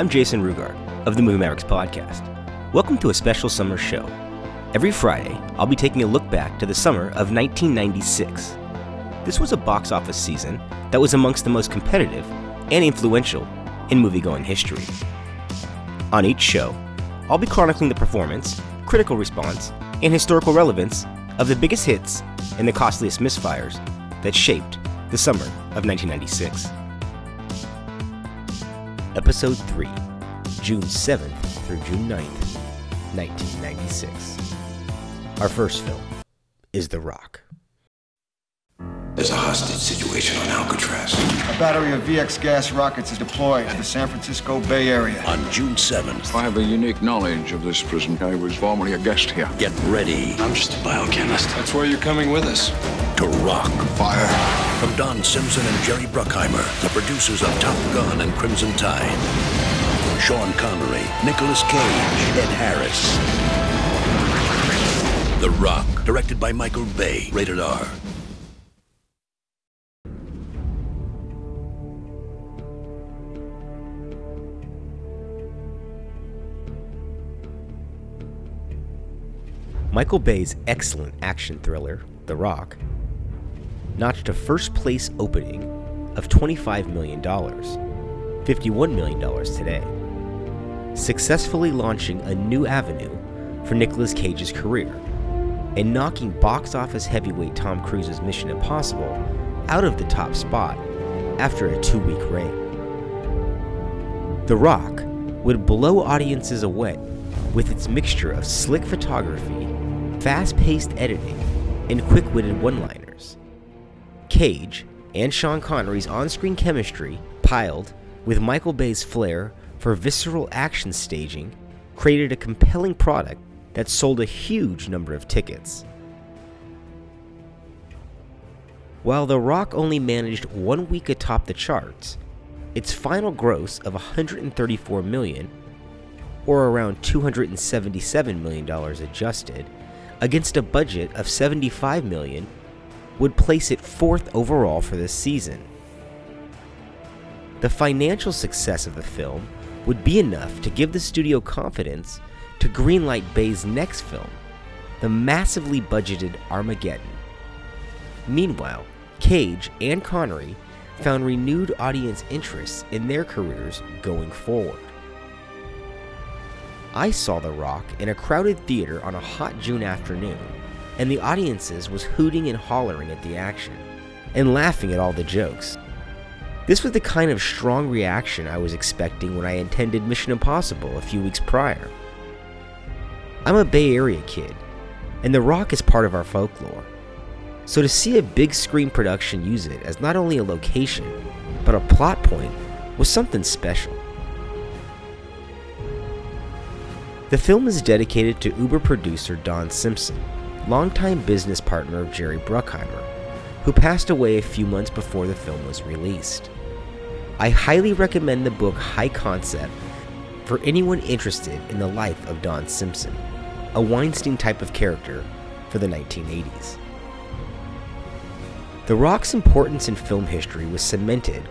I'm Jason Rugaard of the Movie Mavericks podcast. Welcome to a special summer show. Every Friday, I'll be taking a look back to the summer of 1996. This was a box office season that was amongst the most competitive and influential in moviegoing history. On each show, I'll be chronicling the performance, critical response, and historical relevance of the biggest hits and the costliest misfires that shaped the summer of 1996. Episode 3, June 7th through June 9th, 1996. Our first film is The Rock. There's a hostage situation on Alcatraz. A battery of VX gas rockets is deployed to the San Francisco Bay Area. On June 7th, I have a unique knowledge of this prison. I was formerly a guest here. get ready I'm just a biochemist. That's why you're coming with us. to rock. Fire. From Don Simpson and Jerry Bruckheimer, the producers of Top Gun and Crimson Tide. Sean Connery, Nicolas Cage, Ed Harris. The Rock, directed by Michael Bay, rated R. Michael Bay's excellent action thriller, The Rock, notched a first place opening of $25 million, $51 million today, successfully launching a new avenue for Nicolas Cage's career and knocking box office heavyweight Tom Cruise's Mission Impossible out of the top spot after a two week reign. The Rock would blow audiences away with its mixture of slick photography, fast paced editing, and quick witted one liners. Cage and Sean Connery's on screen chemistry, piled with Michael Bay's flair for visceral action staging, created a compelling product that sold a huge number of tickets. While The Rock only managed one week atop the charts, its final gross of 134 million or around $277 million adjusted, against a budget of 75 million, would place it fourth overall for this season. The financial success of the film would be enough to give the studio confidence to greenlight Bay's next film, the massively budgeted Armageddon. Meanwhile, Cage and Connery found renewed audience interest in their careers going forward. I saw The Rock in a crowded theater on a hot June afternoon, and the audiences was hooting and hollering at the action and laughing at all the jokes. This was the kind of strong reaction I was expecting when I attended Mission Impossible a few weeks prior. I'm a Bay Area kid, and The Rock is part of our folklore. So to see a big screen production use it as not only a location, but a plot point was something special. The film is dedicated to Uber producer Don Simpson, longtime business partner of Jerry Bruckheimer, who passed away a few months before the film was released. I highly recommend the book High Concept for anyone interested in the life of Don Simpson, a Weinstein type of character for the 1980s. The Rock's importance in film history was cemented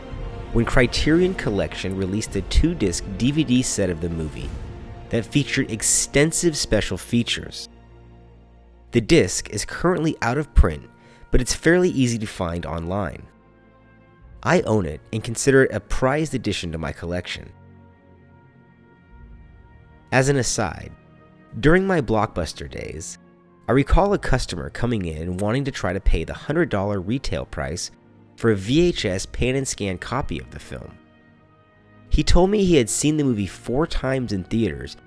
when Criterion Collection released a two disc DVD set of the movie that featured extensive special features. The disc is currently out of print, but it's fairly easy to find online. I own it and consider it a prized addition to my collection. As an aside, during my Blockbuster days, I recall a customer coming in wanting to try to pay the $100 retail price for a VHS pan and scan copy of the film. He told me he had seen the movie four times in theaters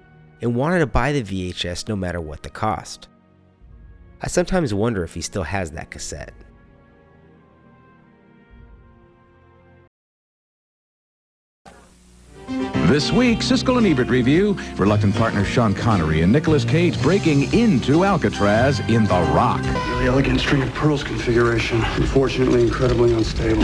and wanted to buy the VHS no matter what the cost. I sometimes wonder if he still has that cassette. This week, Siskel and Ebert review reluctant partners Sean Connery and Nicolas Cage breaking into Alcatraz in The Rock. Really elegant string of pearls configuration. Unfortunately, incredibly unstable.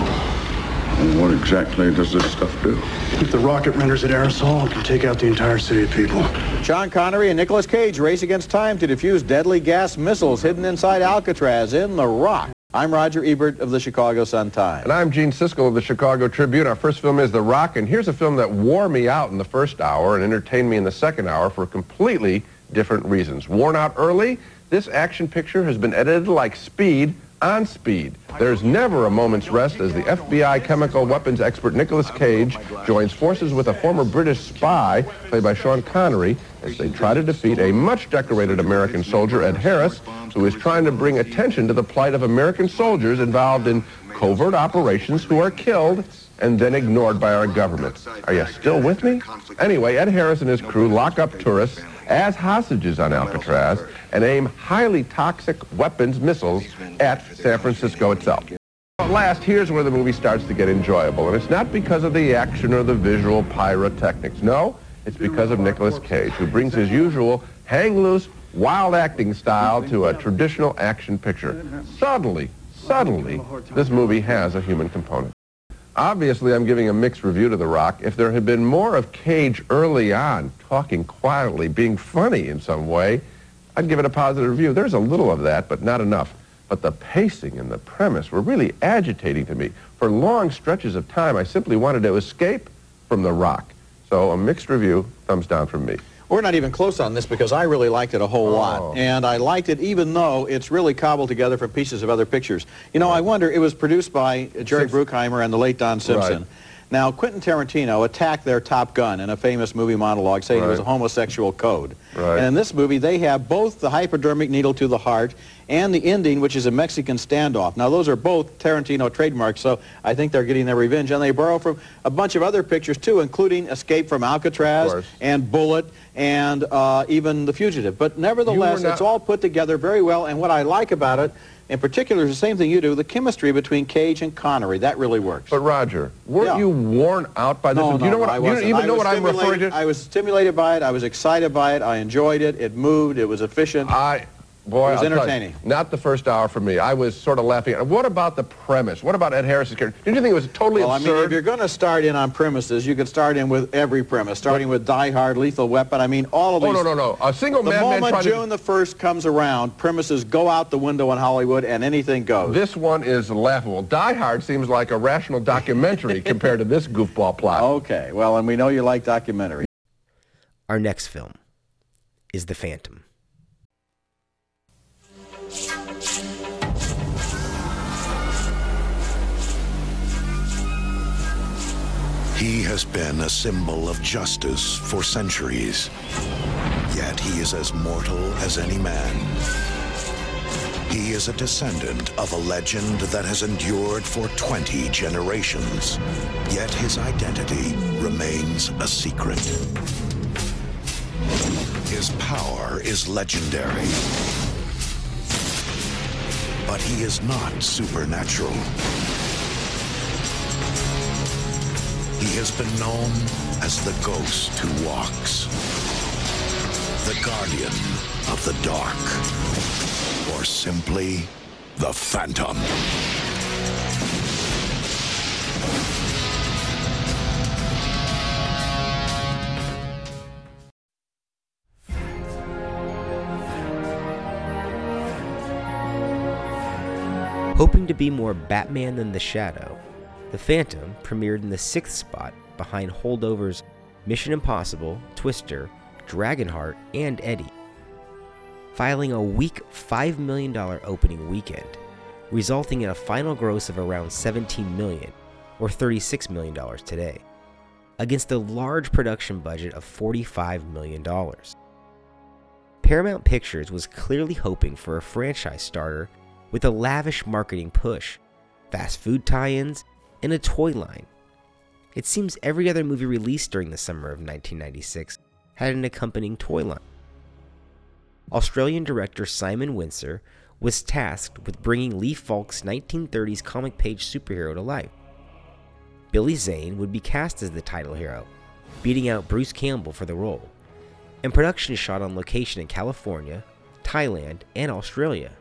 What exactly does this stuff do? If the rocket renders it aerosol, it can take out the entire city of people. Sean Connery and Nicolas Cage race against time to defuse deadly gas missiles hidden inside Alcatraz in The Rock. I'm Roger Ebert of the Chicago Sun-Times. And I'm Gene Siskel of the Chicago Tribune. Our first film is The Rock, and here's a film that wore me out in the first hour and entertained me in the second hour for completely different reasons. Worn out early, this action picture has been edited like speed on speed. There's never a moment's rest as the FBI chemical weapons expert Nicholas Cage joins forces with a former British spy, played by Sean Connery, as they try to defeat a much decorated American soldier, Ed Harris, who is trying to bring attention to the plight of American soldiers involved in covert operations who are killed and then ignored by our government. Are you still with me? Anyway, Ed Harris and his crew lock up tourists as hostages on Alcatraz and aim highly toxic weapons missiles at San Francisco itself. At last, here's where the movie starts to get enjoyable, and it's not because of the action or the visual pyrotechnics. No, it's because of Nicolas Cage, who brings his usual hang-loose, wild acting style to a traditional action picture. Suddenly, suddenly, this movie has a human component. Obviously, I'm giving a mixed review to The Rock. If there had been more of Cage early on, talking quietly, being funny in some way, I'd give it a positive review. There's a little of that, but not enough. But the pacing and the premise were really agitating to me. For long stretches of time, I simply wanted to escape from The Rock. So a mixed review, thumbs down from me. We're not even close on this because I really liked it a whole Oh. lot. And I liked it even though it's really cobbled together from pieces of other pictures. You know, I wonder, it was produced by Jerry Bruckheimer and the late Don Simpson. Right. Now, Quentin Tarantino attacked their Top Gun in a famous movie monologue saying it was a homosexual code. Right. And in this movie, they have both the hypodermic needle to the heart and the ending, which is a Mexican standoff. Now, those are both Tarantino trademarks, so I think they're getting their revenge. And they borrow from a bunch of other pictures, too, including Escape from Alcatraz and Bullitt and uh, even The Fugitive. But nevertheless, not- it's all put together very well. And what I like about it, in particular, is the same thing you do, the chemistry between Cage and Connery. That really works. But Roger, weren't Yeah. you worn out by this? No, you know what I you wasn't. even I know was what I'm referring to? I was stimulated by it. I was excited by it. I enjoyed it. It moved. It was efficient. I, boy, It was I'll tell you, entertaining. not the first hour for me. I was sort of laughing. What about the premise? What about Ed Harris's character? Didn't you think it was totally well, I mean, if you're going to start in on premises, you could start in with every premise, starting with Die Hard, Lethal Weapon. I mean, all of oh these. no, no, no! A single The madman moment trying to. June the 1st comes around, premises go out the window in Hollywood and anything goes. This one is laughable. Die Hard seems like a rational documentary compared to this goofball plot. Okay, well, and we know you like documentaries. Our next film is The Phantom. He has been a symbol of justice for centuries. Yet he is as mortal as any man. He is a descendant of a legend that has endured for 20 generations. Yet his identity remains a secret. His power is legendary. But he is not supernatural. He has been known as the ghost who walks, the guardian of the dark, or simply the Phantom. Hoping to be more Batman than the Shadow, The Phantom premiered in the sixth spot behind holdovers Mission Impossible, Twister, Dragonheart, and Eddie, filing a weak $5 million opening weekend, resulting in a final gross of around 17 million, or $36 million today, against a large production budget of $45 million. Paramount Pictures was clearly hoping for a franchise starter with a lavish marketing push, fast food tie ins, and a toy line. It seems every other movie released during the summer of 1996 had an accompanying toy line. Australian director Simon Wincer was tasked with bringing Lee Falk's 1930s comic page superhero to life. Billy Zane would be cast as the title hero, beating out Bruce Campbell for the role, and production shot on location in California, Thailand, and Australia.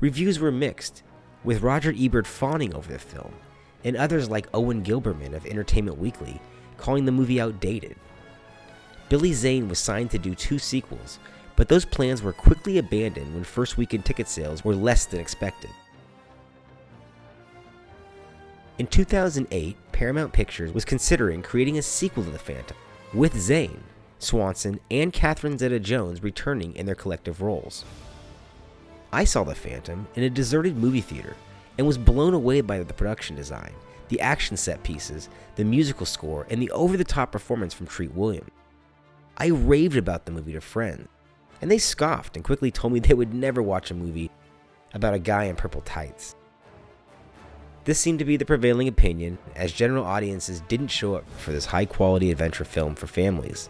Reviews were mixed, with Roger Ebert fawning over the film, and others like Owen Gleiberman of Entertainment Weekly calling the movie outdated. Billy Zane was signed to do two sequels, but those plans were quickly abandoned when first weekend ticket sales were less than expected. In 2008, Paramount Pictures was considering creating a sequel to The Phantom, with Zane, Swanson, and Catherine Zeta Jones returning in their collective roles. I saw The Phantom in a deserted movie theater and was blown away by the production design, the action set pieces, the musical score, and the over the top performance from Treat Williams. I raved about the movie to friends, and they scoffed and quickly told me they would never watch a movie about a guy in purple tights. This seemed to be the prevailing opinion, as general audiences didn't show up for this high quality adventure film for families.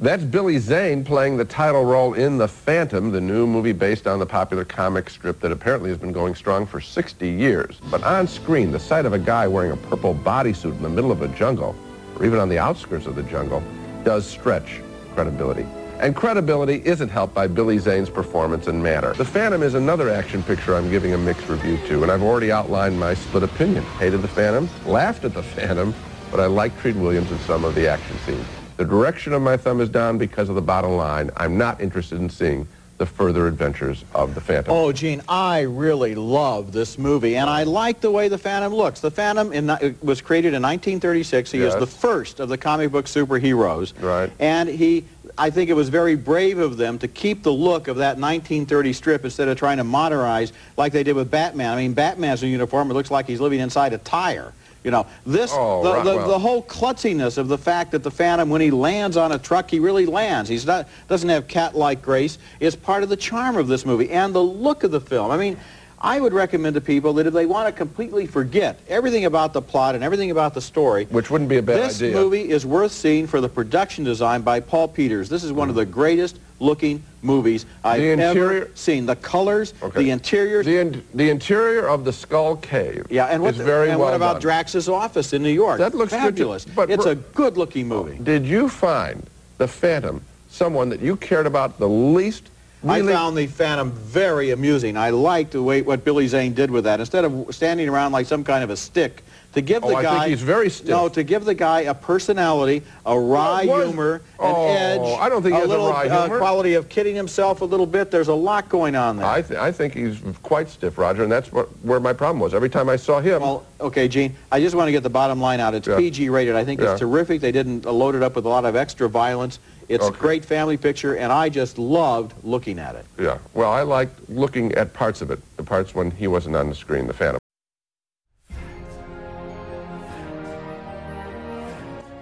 That's Billy Zane playing the title role in The Phantom, the new movie based on the popular comic strip that apparently has been going strong for 60 years. But on screen, the sight of a guy wearing a purple bodysuit in the middle of a jungle, or even on the outskirts of the jungle, does stretch credibility. And credibility isn't helped by Billy Zane's performance and manner. The Phantom is another action picture I'm giving a mixed review to, and I've already outlined my split opinion. Hated The Phantom, laughed at The Phantom, but I like Treat Williams in some of the action scenes. The direction of my thumb is down because of the bottom line. I'm not interested in seeing the further adventures of the Phantom. Oh, Gene, I really love this movie, and I like the way the Phantom looks. The Phantom in, was created in 1936. He yes. is the first of the comic book superheroes. Right. And he, I think it was very brave of them to keep the look of that 1930 strip instead of trying to modernize like they did with Batman. I mean, Batman's uniform, it looks like he's living inside a tire. You know, this, oh, the, right, the, well. the, whole klutziness of the fact that the Phantom, when he lands on a truck, he really lands. He's not, doesn't have cat-like grace, is part of the charm of this movie and the look of the film. I mean, I would recommend to people that if they want to completely forget everything about the plot and everything about the story, which wouldn't be a bad this idea. This movie is worth seeing for the production design by Paul Peters. This is one of the greatest looking movies I've The interior- ever seen. The colors, Okay. the interiors, The, in, the interior of the Skull Cave yeah, and what, very and well what about done. Drax's office in New York? That looks good fabulous. but it's a good-looking movie. Did you find the Phantom someone that you cared about the least? Really? I found the Phantom very amusing. I liked the way what Billy Zane did with that. Instead of standing around like some kind of a stick, to give Oh, the I guy think he's very stiff. no, to give the guy a personality, a wry humor, an Oh, edge, I don't think he a has a little wry uh, humor. quality of kidding himself a little bit. There's a lot going on there. I, th- I think he's quite stiff, Roger, and that's what, where my problem was. Every time I saw him, Well, okay, Gene, I just want to get the bottom line out. It's Yeah. PG rated. I think Yeah. it's terrific. They didn't uh, load it up with a lot of extra violence. It's a great family picture, and I just loved looking at it. yeah. Well, I liked looking at parts of it, the parts when he wasn't on the screen, the Phantom.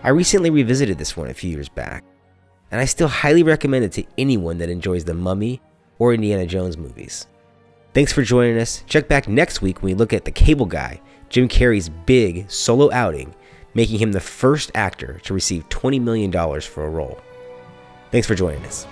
I recently revisited this one a few years back, and I still highly recommend it to anyone that enjoys the Mummy or Indiana Jones movies. Thanks for joining us. Check back next week when we look at the Cable Guy, Jim Carrey's big solo outing, making him the first actor to receive $20 million for a role. Thanks for joining us.